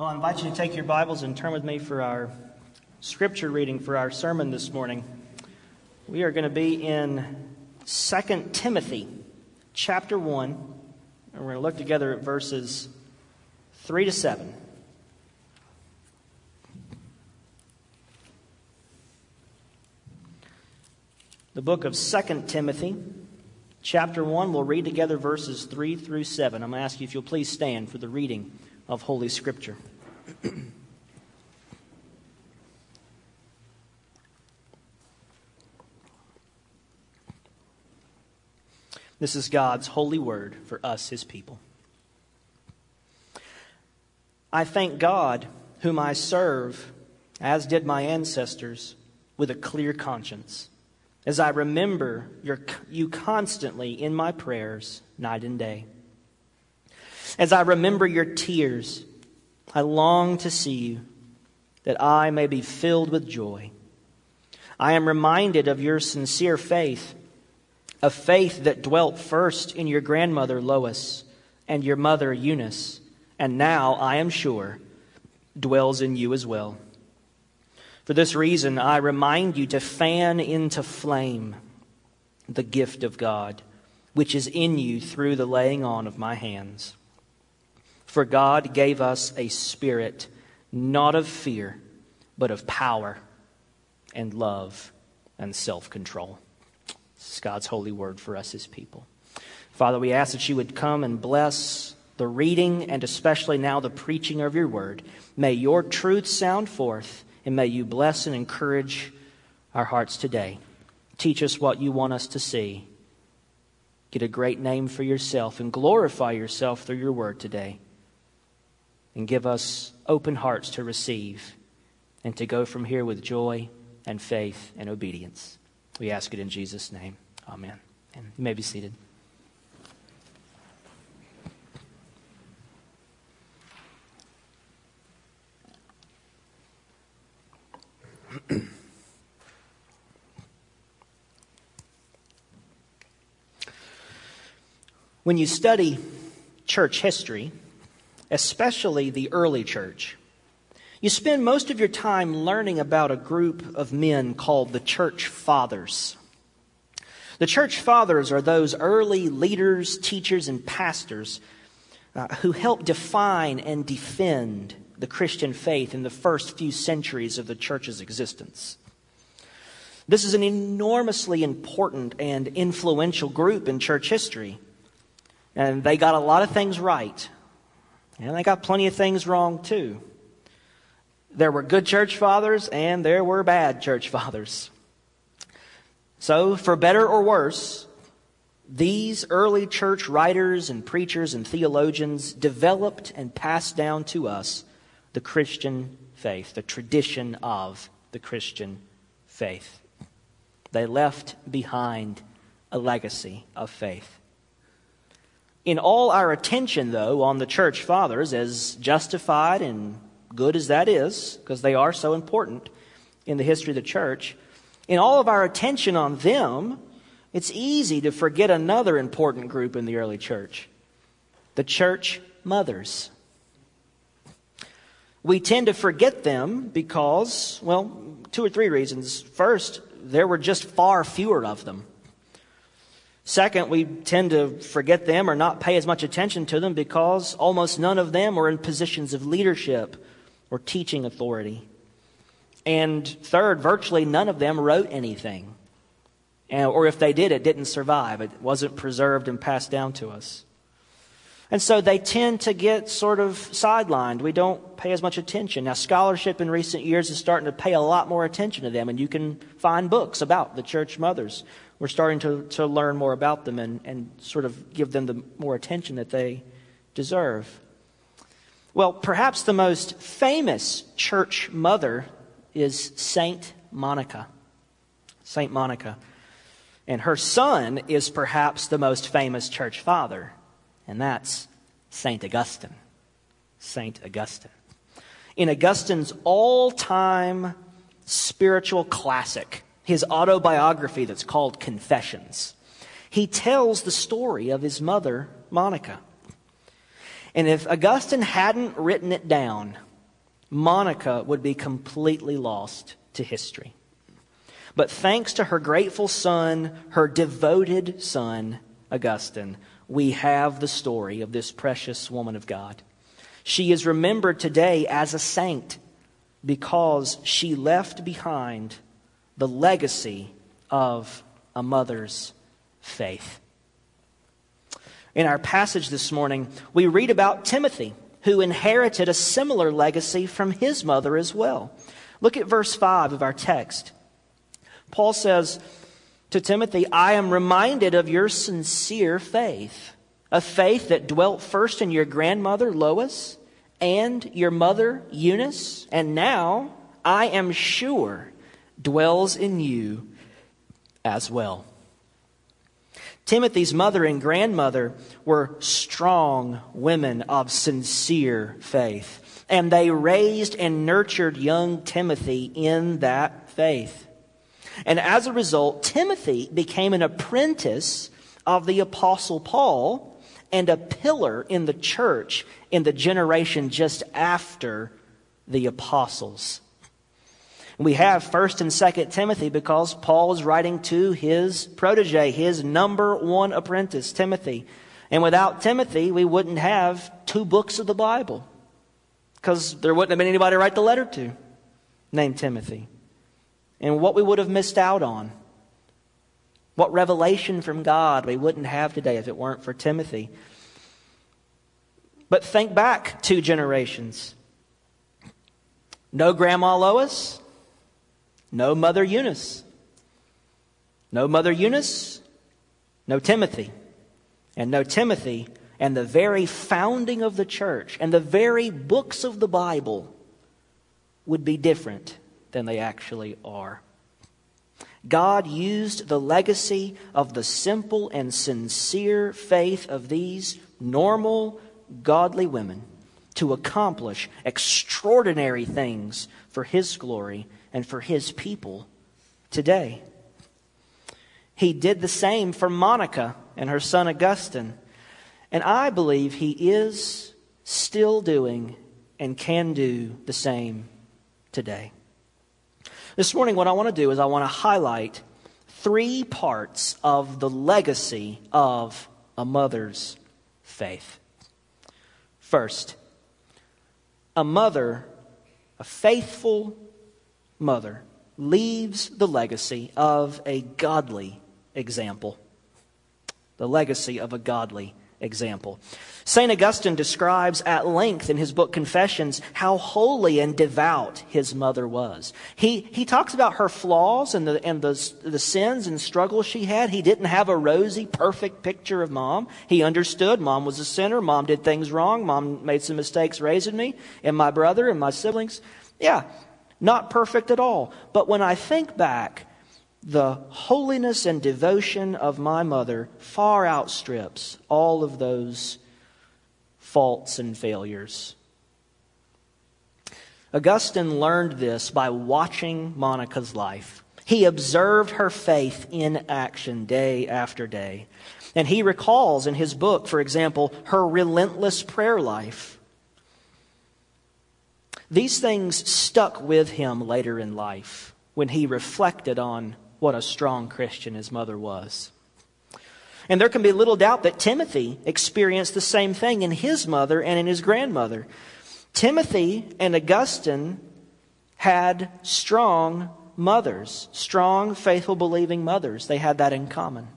Well, I invite you to take your Bibles and turn with me for our scripture reading for our sermon this morning. We are going to be in 2 Timothy chapter 1, and we're going to look together at verses 3 to 7. The book of 2 Timothy, chapter 1, we'll read together verses 3 through 7. I'm going to ask you if you'll please stand for the reading of Holy Scripture. this is God's holy word for us, his people. I thank God, whom I serve, as did my ancestors, with a clear conscience, as I remember your, you constantly in my prayers, night and day. As I remember your tears, I long to see you, that I may be filled with joy. I am reminded of your sincere faith, a faith that dwelt first in your grandmother Lois and your mother Eunice, and now, I am sure, dwells in you as well. For this reason, I remind you to fan into flame the gift of God, which is in you through the laying on of my hands. For God gave us a spirit not of fear, but of power and love and self control. This is God's holy word for us, his people. Father, we ask that you would come and bless the reading and especially now the preaching of your word. May your truth sound forth, and may you bless and encourage our hearts today. Teach us what you want us to see. Get a great name for yourself and glorify yourself through your word today and give us open hearts to receive and to go from here with joy and faith and obedience. We ask it in Jesus' name. Amen. And you may be seated. when you study church history, especially the early church. You spend most of your time learning about a group of men called the church fathers. The church fathers are those early leaders, teachers, and pastors uh, who helped define and defend the Christian faith in the first few centuries of the church's existence. This is an enormously important and influential group in church history. And they got a lot of things right. And they got plenty of things wrong too. There were good church fathers and there were bad church fathers. So, for better or worse, these early church writers and preachers and theologians developed and passed down to us the Christian faith, the tradition of the Christian faith. They left behind a legacy of faith. In all our attention, though, on the church fathers, as justified and good as that is, because they are so important in the history of the church, in all of our attention on them, it's easy to forget another important group in the early church the church mothers. We tend to forget them because, well, two or three reasons. First, there were just far fewer of them. Second, we tend to forget them or not pay as much attention to them because almost none of them were in positions of leadership or teaching authority. And third, virtually none of them wrote anything. Or if they did, it didn't survive. It wasn't preserved and passed down to us. And so they tend to get sort of sidelined. We don't pay as much attention. Now, scholarship in recent years is starting to pay a lot more attention to them, and you can find books about the church mothers we're starting to, to learn more about them and, and sort of give them the more attention that they deserve. Well, perhaps the most famous church mother is Saint Monica. Saint Monica. And her son is perhaps the most famous church father, and that's Saint Augustine. Saint Augustine. In Augustine's all time spiritual classic, his autobiography that's called Confessions. He tells the story of his mother, Monica. And if Augustine hadn't written it down, Monica would be completely lost to history. But thanks to her grateful son, her devoted son, Augustine, we have the story of this precious woman of God. She is remembered today as a saint because she left behind the legacy of a mother's faith. In our passage this morning, we read about Timothy, who inherited a similar legacy from his mother as well. Look at verse 5 of our text. Paul says to Timothy, I am reminded of your sincere faith, a faith that dwelt first in your grandmother Lois and your mother Eunice, and now I am sure dwells in you as well. Timothy's mother and grandmother were strong women of sincere faith, and they raised and nurtured young Timothy in that faith. And as a result, Timothy became an apprentice of the Apostle Paul and a pillar in the church in the generation just after the apostles. We have 1st and 2nd Timothy because Paul is writing to his protege, his number one apprentice, Timothy. And without Timothy, we wouldn't have two books of the Bible because there wouldn't have been anybody to write the letter to named Timothy and what we would have missed out on. What revelation from God we wouldn't have today if it weren't for Timothy. But think back two generations. No Grandma Lois, no Mother Eunice. No Mother Eunice, no Timothy. And no Timothy, and the very founding of the church and the very books of the Bible would be different than they actually are. God used the legacy of the simple and sincere faith of these normal, godly women to accomplish extraordinary things for His glory and for His people today. He did the same for Monica and her son Augustine. And I believe He is still doing and can do the same today. This morning, what I want to do is I want to highlight three parts of the legacy of a mother's faith. First, a mother, a faithful mother, leaves the legacy of a godly example. The legacy of a godly example. St. Augustine describes at length in his book Confessions how holy and devout his mother was. He, he talks about her flaws and, the, and the, the sins and struggles she had. He didn't have a rosy, perfect picture of mom. He understood mom was a sinner. Mom did things wrong. Mom made some mistakes raising me and my brother and my siblings. Yeah, not perfect at all. But when I think back, the holiness and devotion of my mother far outstrips all of those faults and failures. Augustine learned this by watching Monica's life. He observed her faith in action day after day. And he recalls in his book, for example, her relentless prayer life. These things stuck with him later in life when he reflected on what a strong Christian his mother was. And there can be little doubt that Timothy experienced the same thing in his mother and in his grandmother. Timothy and Augustine had strong mothers, strong, faithful, believing mothers. They had that in common.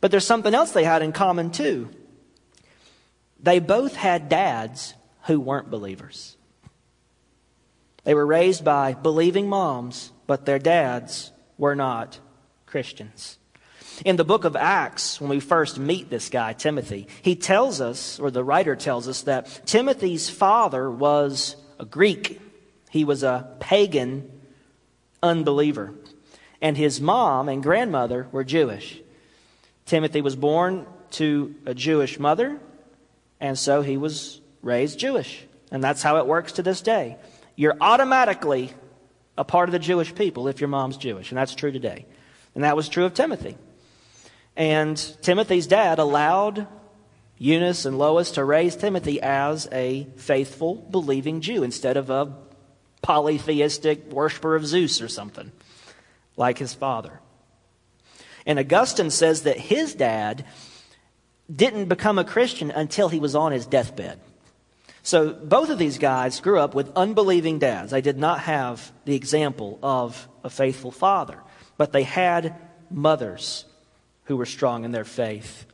But there's something else they had in common too. They both had dads who weren't believers. They were raised by believing moms, but their dads were not Christians. In the book of Acts, when we first meet this guy, Timothy, he tells us, or the writer tells us, that Timothy's father was a Greek. He was a pagan unbeliever. And his mom and grandmother were Jewish. Timothy was born to a Jewish mother, and so he was raised Jewish. And that's how it works to this day. You're automatically a part of the Jewish people if your mom's Jewish. And that's true today. And that was true of Timothy. And Timothy's dad allowed Eunice and Lois to raise Timothy as a faithful, believing Jew instead of a polytheistic worshiper of Zeus or something, like his father. And Augustine says that his dad didn't become a Christian until he was on his deathbed. So both of these guys grew up with unbelieving dads. They did not have the example of a faithful father, but they had mothers who were strong in their faith.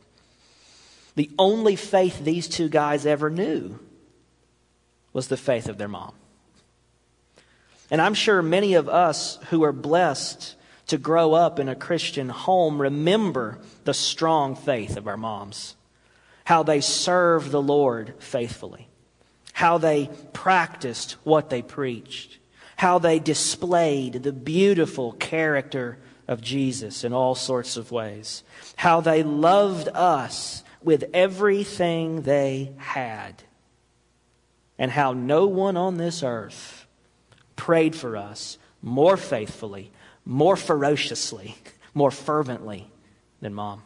The only faith these two guys ever knew was the faith of their mom. And I'm sure many of us who are blessed to grow up in a Christian home remember the strong faith of our moms, how they served the Lord faithfully, how they practiced what they preached, how they displayed the beautiful character of Jesus in all sorts of ways, how they loved us with everything they had, and how no one on this earth prayed for us more faithfully, more ferociously, more fervently than mom.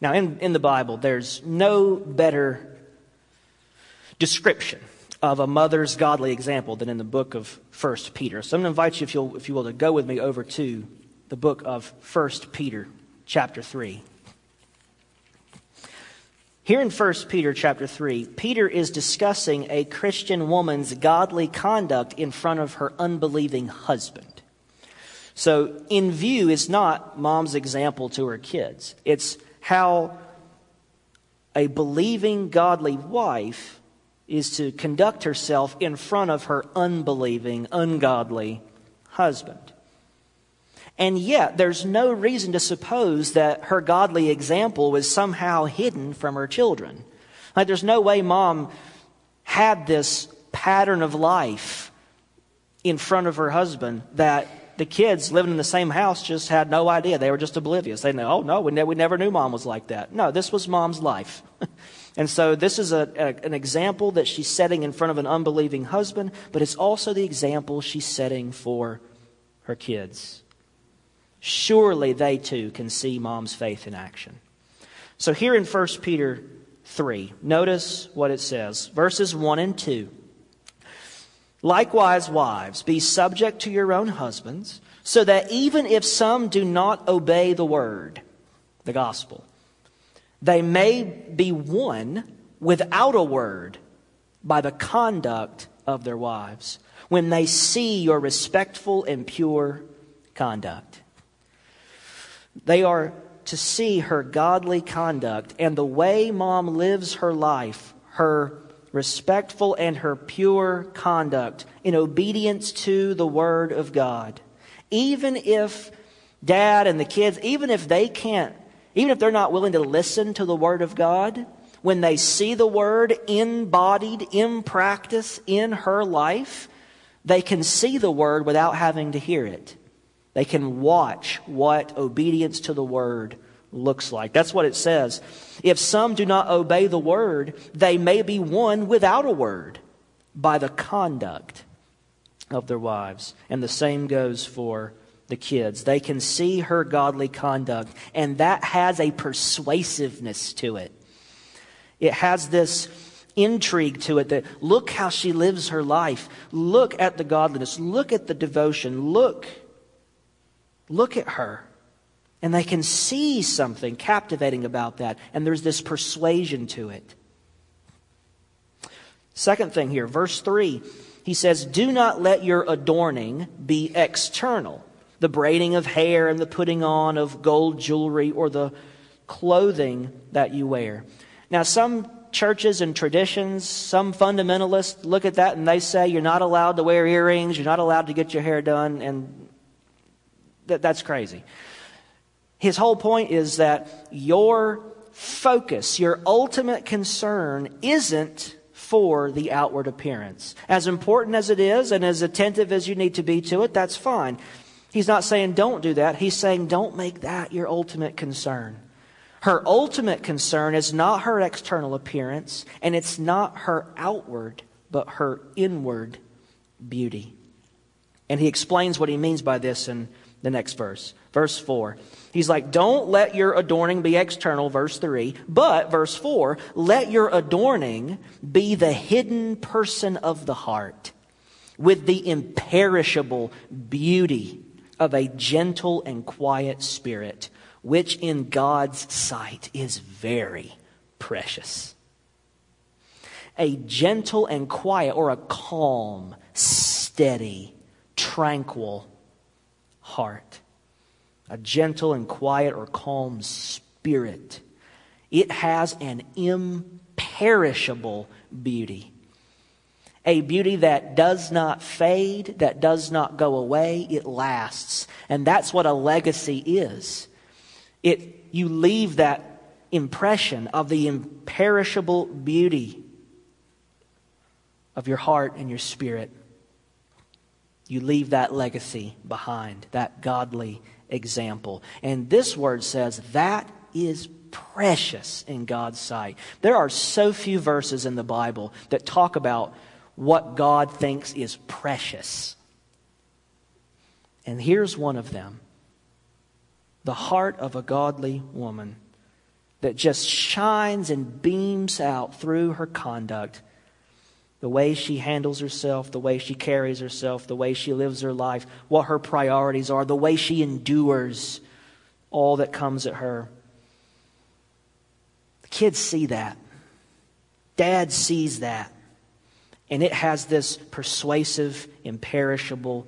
Now, in, in the Bible, there's no better description of a mother's godly example than in the book of 1 Peter. So I'm going to invite you, if, you'll, if you will, to go with me over to the book of 1 Peter, chapter 3. Here in 1 Peter chapter 3, Peter is discussing a Christian woman's godly conduct in front of her unbelieving husband. So, in view is not mom's example to her kids. It's how a believing, godly wife is to conduct herself in front of her unbelieving, ungodly husband. And yet, there's no reason to suppose that her godly example was somehow hidden from her children. Like, there's no way mom had this pattern of life in front of her husband that the kids living in the same house just had no idea. They were just oblivious. They know, oh, no, we, ne- we never knew mom was like that. No, this was mom's life. and so this is a, a, an example that she's setting in front of an unbelieving husband, but it's also the example she's setting for her kids. Surely they too can see mom's faith in action. So here in 1 Peter 3, notice what it says verses 1 and 2. Likewise, wives, be subject to your own husbands, so that even if some do not obey the word, the gospel, they may be won without a word by the conduct of their wives when they see your respectful and pure conduct. They are to see her godly conduct and the way mom lives her life, her respectful and her pure conduct in obedience to the Word of God. Even if dad and the kids, even if they can't, even if they're not willing to listen to the Word of God, when they see the Word embodied in practice in her life, they can see the Word without having to hear it. They can watch what obedience to the word looks like. That's what it says. If some do not obey the word, they may be won without a word by the conduct of their wives. And the same goes for the kids. They can see her godly conduct, and that has a persuasiveness to it. It has this intrigue to it that look how she lives her life. Look at the godliness. Look at the devotion. Look Look at her. And they can see something captivating about that. And there's this persuasion to it. Second thing here, verse 3, he says, Do not let your adorning be external, the braiding of hair and the putting on of gold jewelry or the clothing that you wear. Now, some churches and traditions, some fundamentalists look at that and they say you're not allowed to wear earrings, you're not allowed to get your hair done, and that, that's crazy. His whole point is that your focus, your ultimate concern isn't for the outward appearance. As important as it is and as attentive as you need to be to it, that's fine. He's not saying don't do that. He's saying don't make that your ultimate concern. Her ultimate concern is not her external appearance, and it's not her outward, but her inward beauty. And he explains what he means by this in the next verse. Verse 4. He's like, don't let your adorning be external, verse 3. But, verse 4, let your adorning be the hidden person of the heart with the imperishable beauty of a gentle and quiet spirit, which in God's sight is very precious. A gentle and quiet, or a calm, steady, tranquil heart. A gentle and quiet or calm spirit. It has an imperishable beauty. A beauty that does not fade, that does not go away, it lasts. And that's what a legacy is. It, you leave that impression of the imperishable beauty of your heart and your spirit. You leave that legacy behind, that godly example. And this word says that is precious in God's sight. There are so few verses in the Bible that talk about what God thinks is precious. And here's one of them the heart of a godly woman that just shines and beams out through her conduct. The way she handles herself, the way she carries herself, the way she lives her life, what her priorities are, the way she endures all that comes at her. The kids see that. Dad sees that. And it has this persuasive, imperishable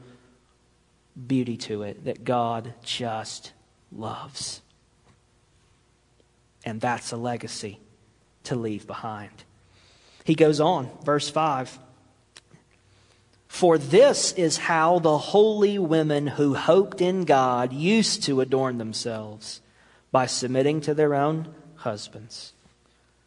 beauty to it that God just loves. And that's a legacy to leave behind. He goes on, verse 5. For this is how the holy women who hoped in God used to adorn themselves by submitting to their own husbands.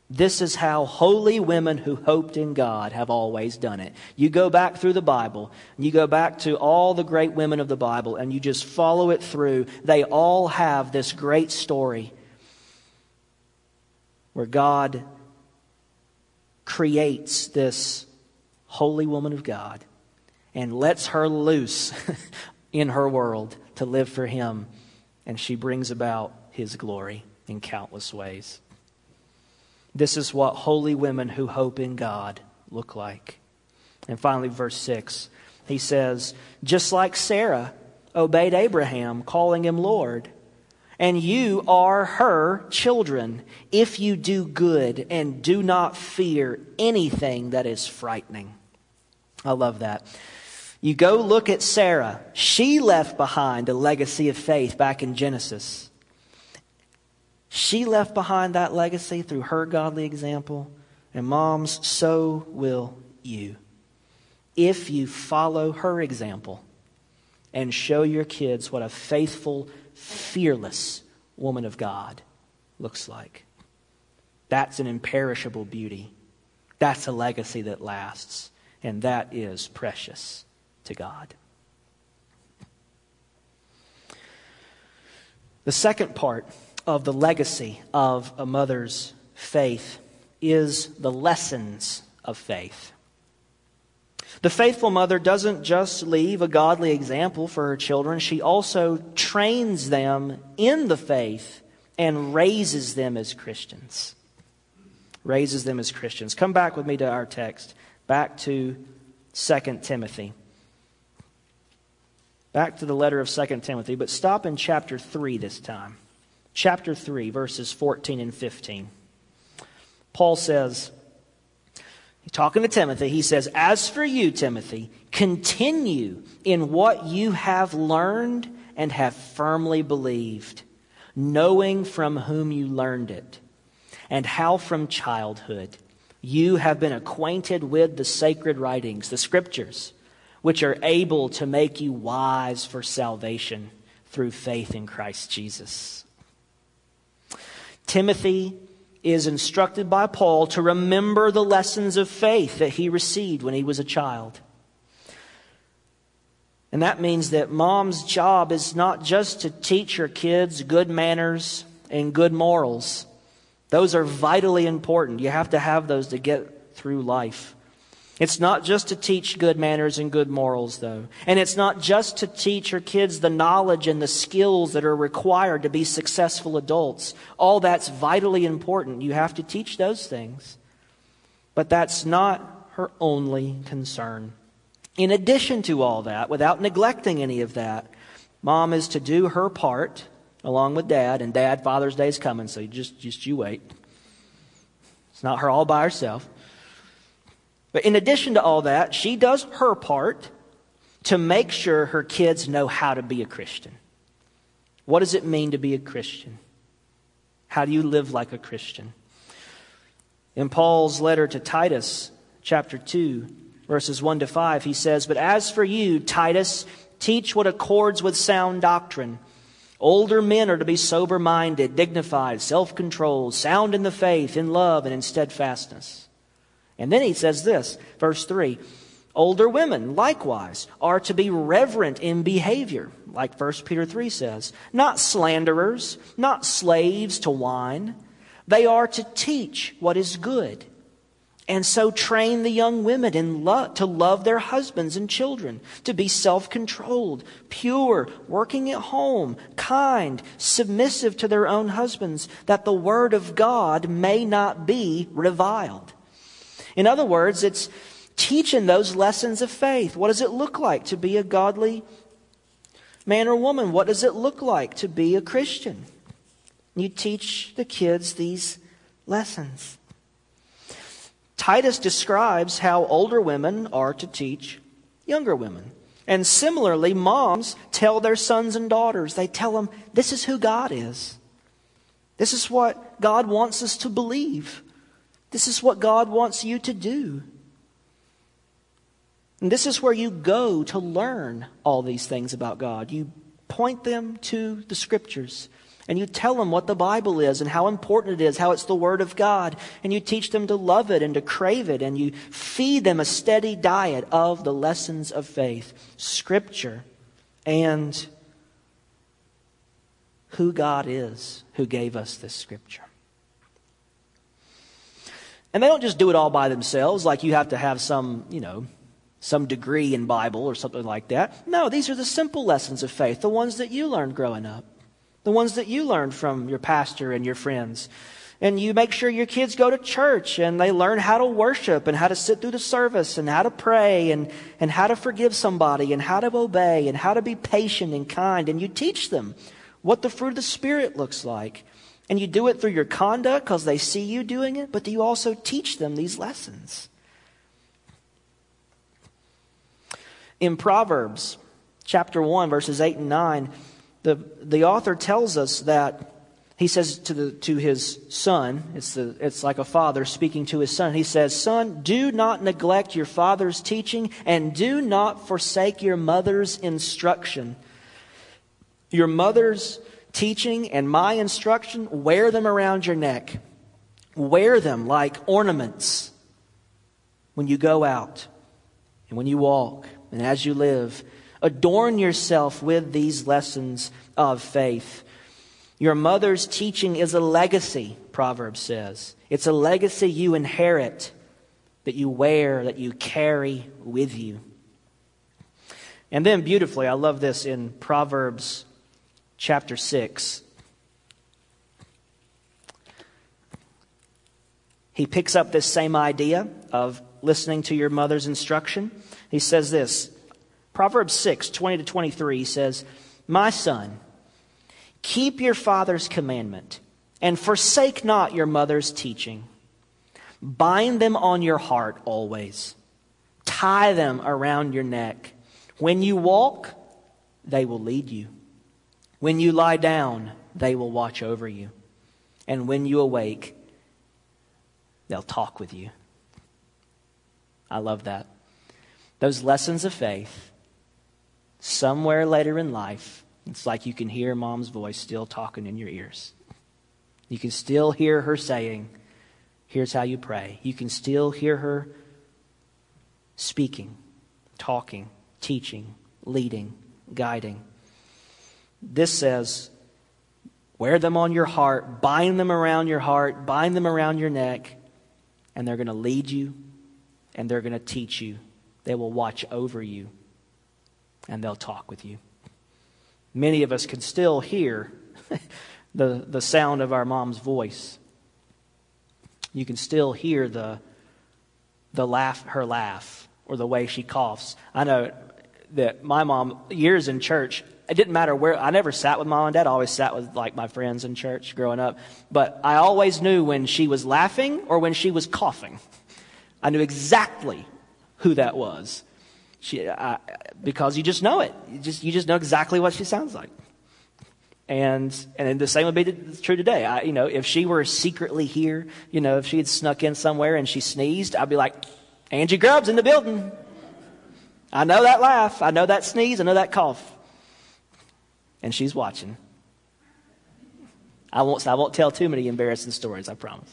This is how holy women who hoped in God have always done it. You go back through the Bible, and you go back to all the great women of the Bible, and you just follow it through. They all have this great story where God creates this holy woman of God and lets her loose in her world to live for Him, and she brings about His glory in countless ways. This is what holy women who hope in God look like. And finally, verse 6, he says, Just like Sarah obeyed Abraham, calling him Lord, and you are her children if you do good and do not fear anything that is frightening. I love that. You go look at Sarah. She left behind a legacy of faith back in Genesis. She left behind that legacy through her godly example. And moms, so will you. If you follow her example and show your kids what a faithful, fearless woman of God looks like. That's an imperishable beauty. That's a legacy that lasts. And that is precious to God. The second part of the legacy of a mother's faith is the lessons of faith. The faithful mother doesn't just leave a godly example for her children, she also trains them in the faith and raises them as Christians. Raises them as Christians. Come back with me to our text, back to 2 Timothy. Back to the letter of 2 Timothy, but stop in chapter 3 this time chapter 3, verses 14 and 15. Paul says, talking to Timothy, he says, As for you, Timothy, continue in what you have learned and have firmly believed, knowing from whom you learned it, and how from childhood you have been acquainted with the sacred writings, the scriptures, which are able to make you wise for salvation through faith in Christ Jesus. Timothy is instructed by Paul to remember the lessons of faith that he received when he was a child. And that means that mom's job is not just to teach her kids good manners and good morals. Those are vitally important. You have to have those to get through life. It's not just to teach good manners and good morals, though. And it's not just to teach your kids the knowledge and the skills that are required to be successful adults. All that's vitally important. You have to teach those things. But that's not her only concern. In addition to all that, without neglecting any of that, mom is to do her part along with dad, and dad, Father's Day is coming, so just, just you wait. It's not her all by herself. But in addition to all that, she does her part to make sure her kids know how to be a Christian. What does it mean to be a Christian? How do you live like a Christian? In Paul's letter to Titus, chapter 2, verses 1 to 5, he says, But as for you, Titus, teach what accords with sound doctrine. Older men are to be sober minded, dignified, self controlled, sound in the faith, in love, and in steadfastness. And then he says this, verse 3 Older women, likewise, are to be reverent in behavior, like 1 Peter 3 says, not slanderers, not slaves to wine. They are to teach what is good. And so train the young women in lo- to love their husbands and children, to be self controlled, pure, working at home, kind, submissive to their own husbands, that the word of God may not be reviled. In other words, it's teaching those lessons of faith. What does it look like to be a godly man or woman? What does it look like to be a Christian? You teach the kids these lessons. Titus describes how older women are to teach younger women. And similarly, moms tell their sons and daughters, they tell them, this is who God is. This is what God wants us to believe. This is what God wants you to do. And this is where you go to learn all these things about God. You point them to the scriptures and you tell them what the Bible is and how important it is, how it's the Word of God. And you teach them to love it and to crave it. And you feed them a steady diet of the lessons of faith, Scripture, and who God is who gave us this Scripture. And they don't just do it all by themselves, like you have to have some, you know, some degree in Bible or something like that. No, these are the simple lessons of faith, the ones that you learned growing up, the ones that you learned from your pastor and your friends. And you make sure your kids go to church and they learn how to worship and how to sit through the service and how to pray and, and how to forgive somebody and how to obey and how to be patient and kind. And you teach them what the fruit of the Spirit looks like. And you do it through your conduct because they see you doing it, but do you also teach them these lessons? In Proverbs chapter 1, verses 8 and 9, the, the author tells us that he says to, the, to his son, it's, the, it's like a father speaking to his son, he says, Son, do not neglect your father's teaching, and do not forsake your mother's instruction. Your mother's teaching and my instruction, wear them around your neck. Wear them like ornaments when you go out and when you walk and as you live. Adorn yourself with these lessons of faith. Your mother's teaching is a legacy, Proverbs says. It's a legacy you inherit, that you wear, that you carry with you. And then, beautifully, I love this in Proverbs chapter 6. He picks up this same idea of listening to your mother's instruction. He says this Proverbs 6 20 to 23 says, My son, keep your father's commandment and forsake not your mother's teaching. Bind them on your heart always, tie them around your neck. When you walk, they will lead you. When you lie down, they will watch over you. And when you awake, they'll talk with you. I love that. Those lessons of faith, somewhere later in life, it's like you can hear mom's voice still talking in your ears. You can still hear her saying, Here's how you pray. You can still hear her speaking, talking, teaching, leading, guiding. This says, wear them on your heart, bind them around your heart, bind them around your neck, and they're going to lead you and they're going to teach you. They will watch over you, and they'll talk with you. Many of us can still hear the, the sound of our mom's voice. You can still hear the, the laugh, her laugh, or the way she coughs. I know that my mom, years in church, it didn't matter where, I never sat with mom and dad. I always sat with like my friends in church growing up. But I always knew when she was laughing or when she was coughing. I knew exactly who that was. She, I, because you just know it. You just, you just know exactly what she sounds like. And, and the same would be true today. I, you know, if she were secretly here, you know, if she had snuck in somewhere and she sneezed, I'd be like, Angie Grubb's in the building. I know that laugh. I know that sneeze. I know that cough. And she's watching. I won't, I won't tell too many embarrassing stories, I promise.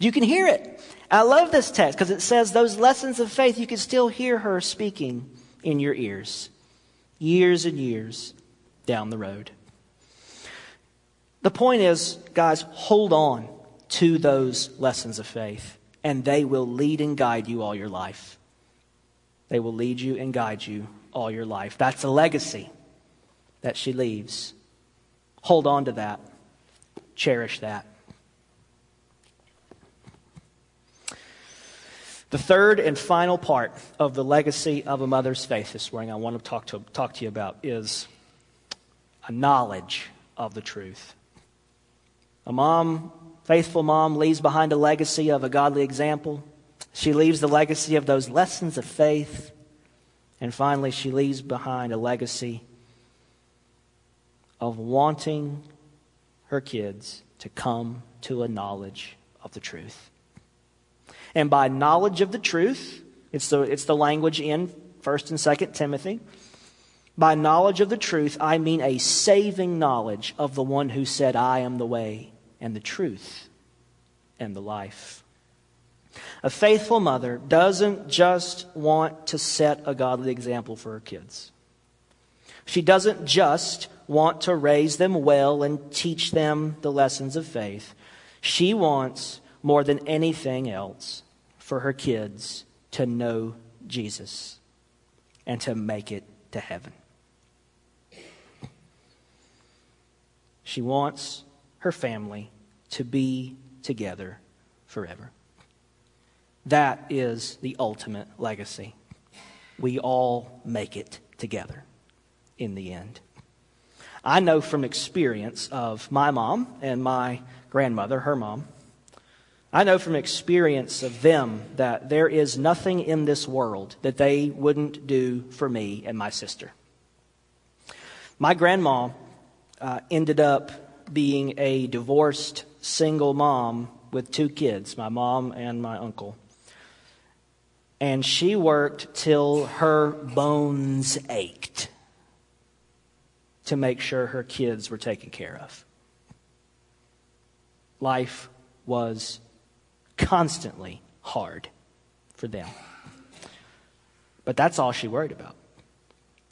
You can hear it. I love this text because it says those lessons of faith, you can still hear her speaking in your ears, years and years down the road. The point is, guys, hold on to those lessons of faith, and they will lead and guide you all your life. They will lead you and guide you all your life. That's a legacy that she leaves. Hold on to that, cherish that. The third and final part of the legacy of a mother's faith this morning I want to talk to, talk to you about is a knowledge of the truth. A mom, faithful mom, leaves behind a legacy of a godly example. She leaves the legacy of those lessons of faith. And finally, she leaves behind a legacy of wanting her kids to come to a knowledge of the truth. And by knowledge of the truth, it's the, it's the language in 1st and 2nd Timothy. By knowledge of the truth, I mean a saving knowledge of the one who said, I am the way and the truth and the life. A faithful mother doesn't just want to set a godly example for her kids. She doesn't just want to raise them well and teach them the lessons of faith. She wants more than anything else for her kids to know Jesus and to make it to heaven. She wants her family to be together forever. That is the ultimate legacy. We all make it together in the end. I know from experience of my mom and my grandmother, her mom, I know from experience of them that there is nothing in this world that they wouldn't do for me and my sister. My grandma uh, ended up being a divorced single mom with two kids, my mom and my uncle. And she worked till her bones ached to make sure her kids were taken care of. Life was constantly hard for them. But that's all she worried about.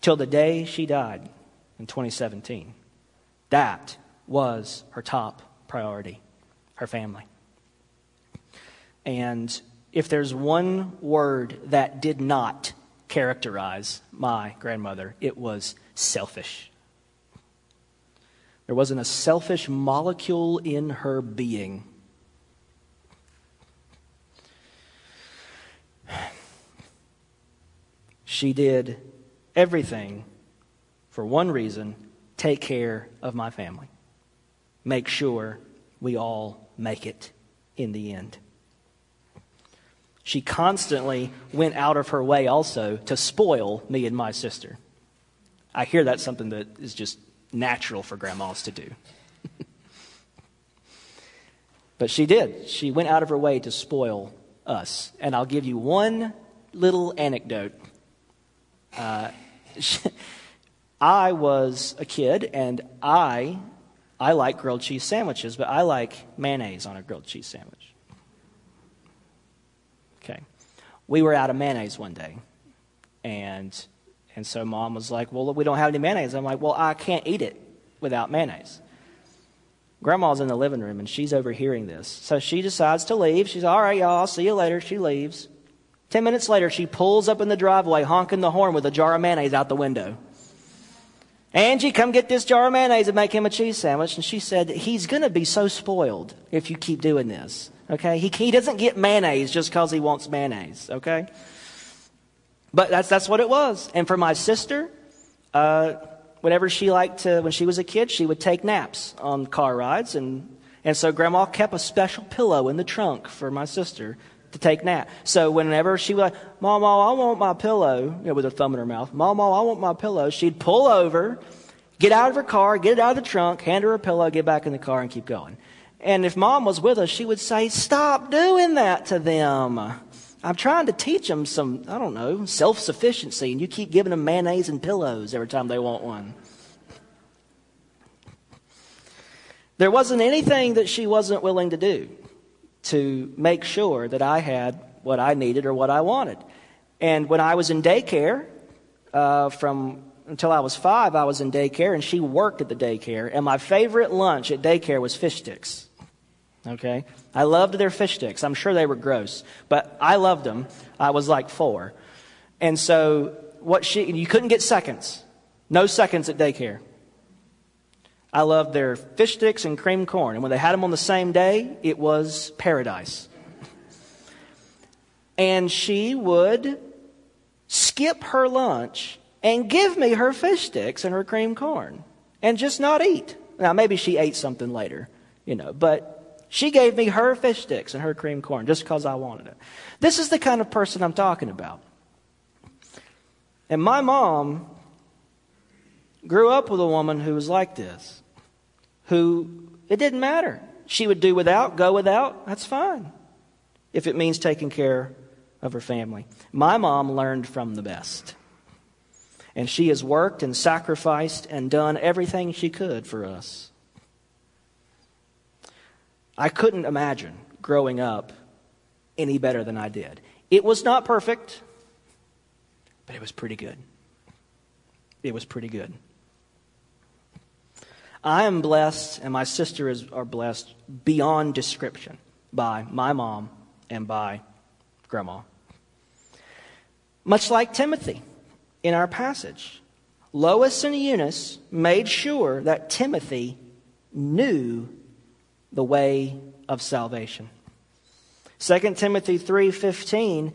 Till the day she died in 2017. That was her top priority, her family. And if there's one word that did not characterize my grandmother, it was selfish. There wasn't a selfish molecule in her being She did everything for one reason take care of my family, make sure we all make it in the end. She constantly went out of her way also to spoil me and my sister. I hear that's something that is just natural for grandmas to do. but she did. She went out of her way to spoil us. And I'll give you one little anecdote uh, I was a kid, and I, I like grilled cheese sandwiches, but I like mayonnaise on a grilled cheese sandwich. Okay. We were out of mayonnaise one day, and, and so mom was like, Well, we don't have any mayonnaise. I'm like, Well, I can't eat it without mayonnaise. Grandma's in the living room and she's overhearing this. So she decides to leave. She's, all right, y'all, see you later. She leaves. Ten minutes later, she pulls up in the driveway, honking the horn with a jar of mayonnaise out the window. Angie, come get this jar of mayonnaise and make him a cheese sandwich. And she said, he's going to be so spoiled if you keep doing this. Okay? He, he doesn't get mayonnaise just because he wants mayonnaise. Okay? But that's, that's what it was. And for my sister, uh, whenever she liked to, when she was a kid, she would take naps on car rides. And, and so grandma kept a special pillow in the trunk for my sister to take nap. So whenever she was like, Mom, I want my pillow, you know, with her thumb in her mouth, Mom, Mom, I want my pillow, she'd pull over, get out of her car, get it out of the trunk, hand her a pillow, get back in the car, and keep going. And if mom was with us, she would say, Stop doing that to them. I'm trying to teach them some, I don't know, self sufficiency, and you keep giving them mayonnaise and pillows every time they want one. There wasn't anything that she wasn't willing to do to make sure that I had what I needed or what I wanted. And when I was in daycare, uh, from until I was five, I was in daycare, and she worked at the daycare. And my favorite lunch at daycare was fish sticks. Okay? I loved their fish sticks. I'm sure they were gross, but I loved them. I was like four. And so, what she, you couldn't get seconds. No seconds at daycare. I loved their fish sticks and cream corn. And when they had them on the same day, it was paradise. And she would skip her lunch and give me her fish sticks and her cream corn and just not eat. Now, maybe she ate something later, you know, but she gave me her fish sticks and her cream corn just because I wanted it. This is the kind of person I'm talking about. And my mom grew up with a woman who was like this who it didn't matter. She would do without, go without, that's fine. If it means taking care of her family. My mom learned from the best. And she has worked and sacrificed and done everything she could for us. I couldn't imagine growing up any better than I did. It was not perfect, but it was pretty good. It was pretty good. I am blessed, and my sister is, are blessed beyond description by my mom and by grandma. Much like Timothy in our passage, Lois and Eunice made sure that Timothy knew the way of salvation. 2 Timothy 3:15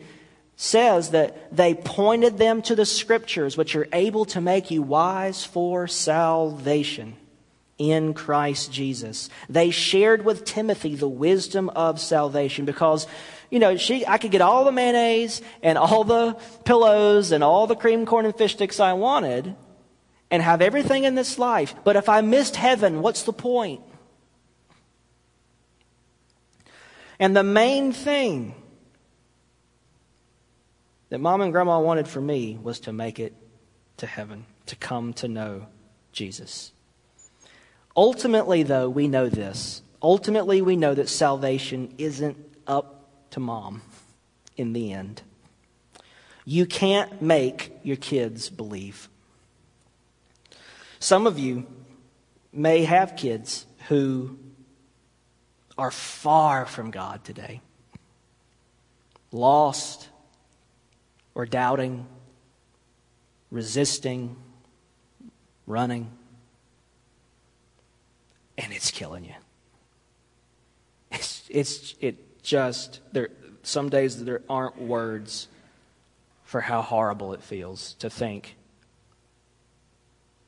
says that they pointed them to the scriptures which are able to make you wise for salvation in Christ Jesus. They shared with Timothy the wisdom of salvation because, you know, she, I could get all the mayonnaise and all the pillows and all the cream corn and fish sticks I wanted and have everything in this life. But if I missed heaven, what's the point? And the main thing that mom and grandma wanted for me was to make it to heaven, to come to know Jesus. Ultimately, though, we know this. Ultimately, we know that salvation isn't up to mom in the end. You can't make your kids believe. Some of you may have kids who are far from God today, lost or doubting, resisting, running and it's killing you. It's, it's it just there. Some days there aren't words for how horrible it feels to think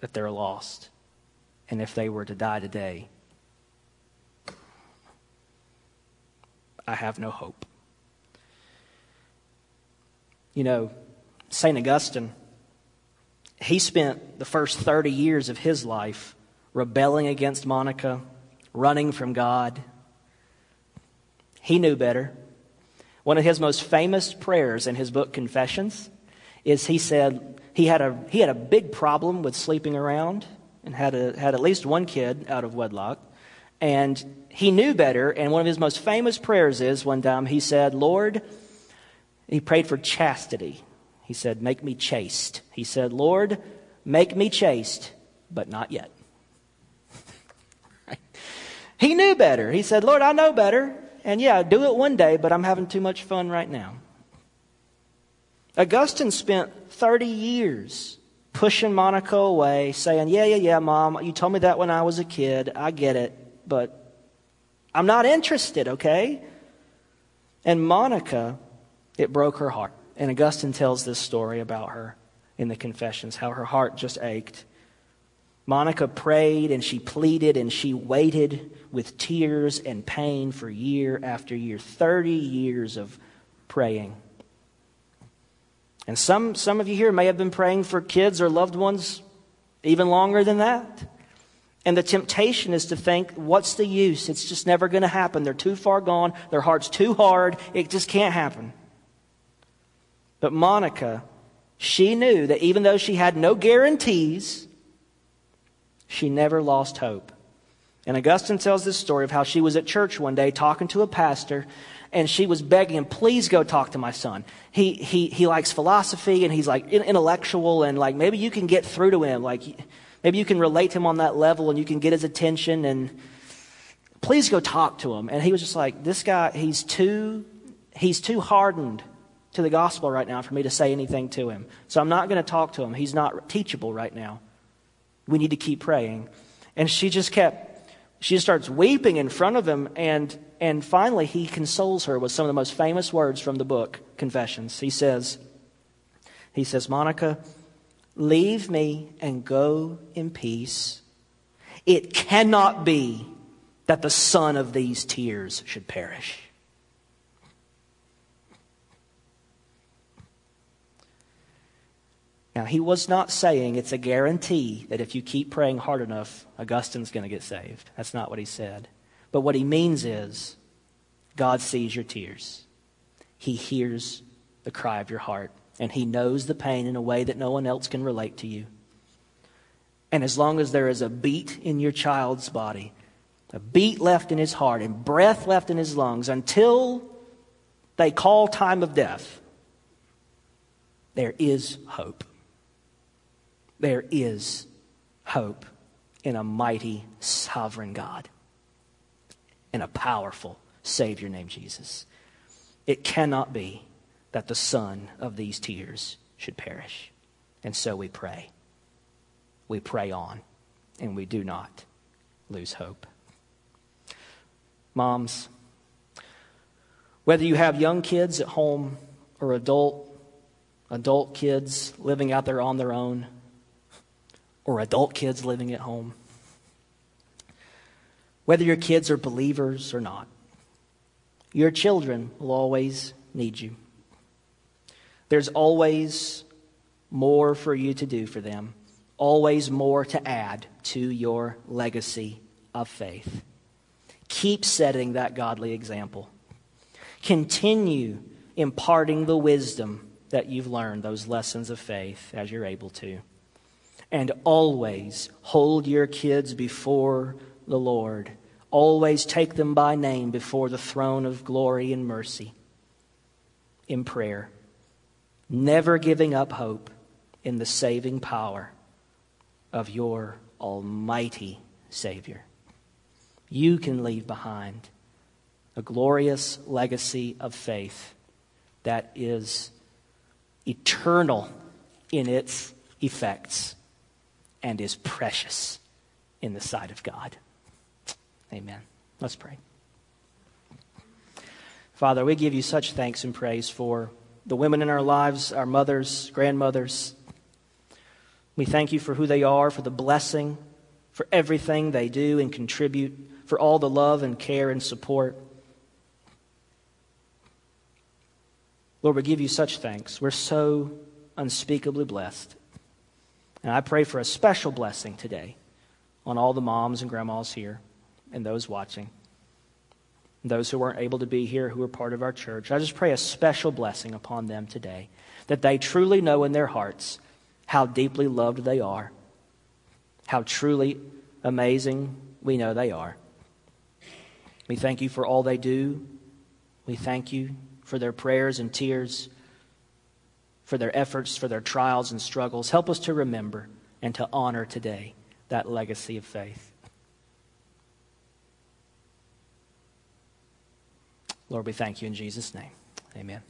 that they're lost, and if they were to die today, I have no hope. You know, St. Augustine, he spent the first 30 years of his life rebelling against Monica, running from God. He knew better. One of his most famous prayers in his book Confessions is he said he had a, he had a big problem with sleeping around and had, a, had at least one kid out of wedlock. And he knew better. And one of his most famous prayers is one time he said, Lord, he prayed for chastity. He said, Make me chaste. He said, Lord, make me chaste, but not yet. He knew better. He said, Lord, I know better. And yeah, do it one day, but I'm having too much fun right now. Augustine spent 30 years pushing Monica away, saying, Yeah, yeah, yeah, mom, you told me that when I was a kid. I get it, but I'm not interested, okay? And Monica, it broke her heart. And Augustine tells this story about her in the Confessions, how her heart just ached. Monica prayed and she pleaded and she waited with tears and pain for year after year 30 years of praying. And some, some of you here may have been praying for kids or loved ones even longer than that. And the temptation is to think, what's the use? It's just never going to happen. They're too far gone. Their heart's too hard. It just can't happen. But Monica, she knew that even though she had no guarantees, she never lost hope. And Augustine tells this story of how she was at church one day talking to a pastor, and she was begging him, please go talk to my son. He, he, he likes philosophy, and he's like intellectual, and like maybe you can get through to him. Like maybe you can relate to him on that level, and you can get his attention, and please go talk to him. And he was just like, this guy, he's too, he's too hardened to the gospel right now for me to say anything to him. So I'm not going to talk to him. He's not teachable right now. We need to keep praying. And she just kept, she just starts weeping in front of him. And, and finally, he consoles her with some of the most famous words from the book, Confessions. He says, he says, Monica, leave me and go in peace. It cannot be that the son of these tears should perish. Now, he was not saying it's a guarantee that if you keep praying hard enough, Augustine's going to get saved. That's not what he said. But what he means is God sees your tears, He hears the cry of your heart, and He knows the pain in a way that no one else can relate to you. And as long as there is a beat in your child's body, a beat left in his heart, and breath left in his lungs until they call time of death, there is hope there is hope in a mighty, sovereign God and a powerful Savior named Jesus. It cannot be that the son of these tears should perish. And so we pray. We pray on, and we do not lose hope. Moms, whether you have young kids at home or adult adult kids living out there on their own, or adult kids living at home. Whether your kids are believers or not, your children will always need you. There's always more for you to do for them, always more to add to your legacy of faith. Keep setting that godly example. Continue imparting the wisdom that you've learned, those lessons of faith, as you're able to. And always hold your kids before the Lord. Always take them by name before the throne of glory and mercy in prayer. Never giving up hope in the saving power of your almighty Savior. You can leave behind a glorious legacy of faith that is eternal in its effects and is precious in the sight of God. Amen. Let's pray. Father, we give you such thanks and praise for the women in our lives, our mothers, grandmothers. We thank you for who they are, for the blessing, for everything they do and contribute, for all the love and care and support. Lord, we give you such thanks. We're so unspeakably blessed. And I pray for a special blessing today on all the moms and grandmas here and those watching, those who weren't able to be here who are part of our church. I just pray a special blessing upon them today, that they truly know in their hearts how deeply loved they are, how truly amazing we know they are. We thank you for all they do. We thank you for their prayers and tears for their efforts, for their trials and struggles. Help us to remember and to honor today that legacy of faith. Lord, we thank you in Jesus' name. Amen.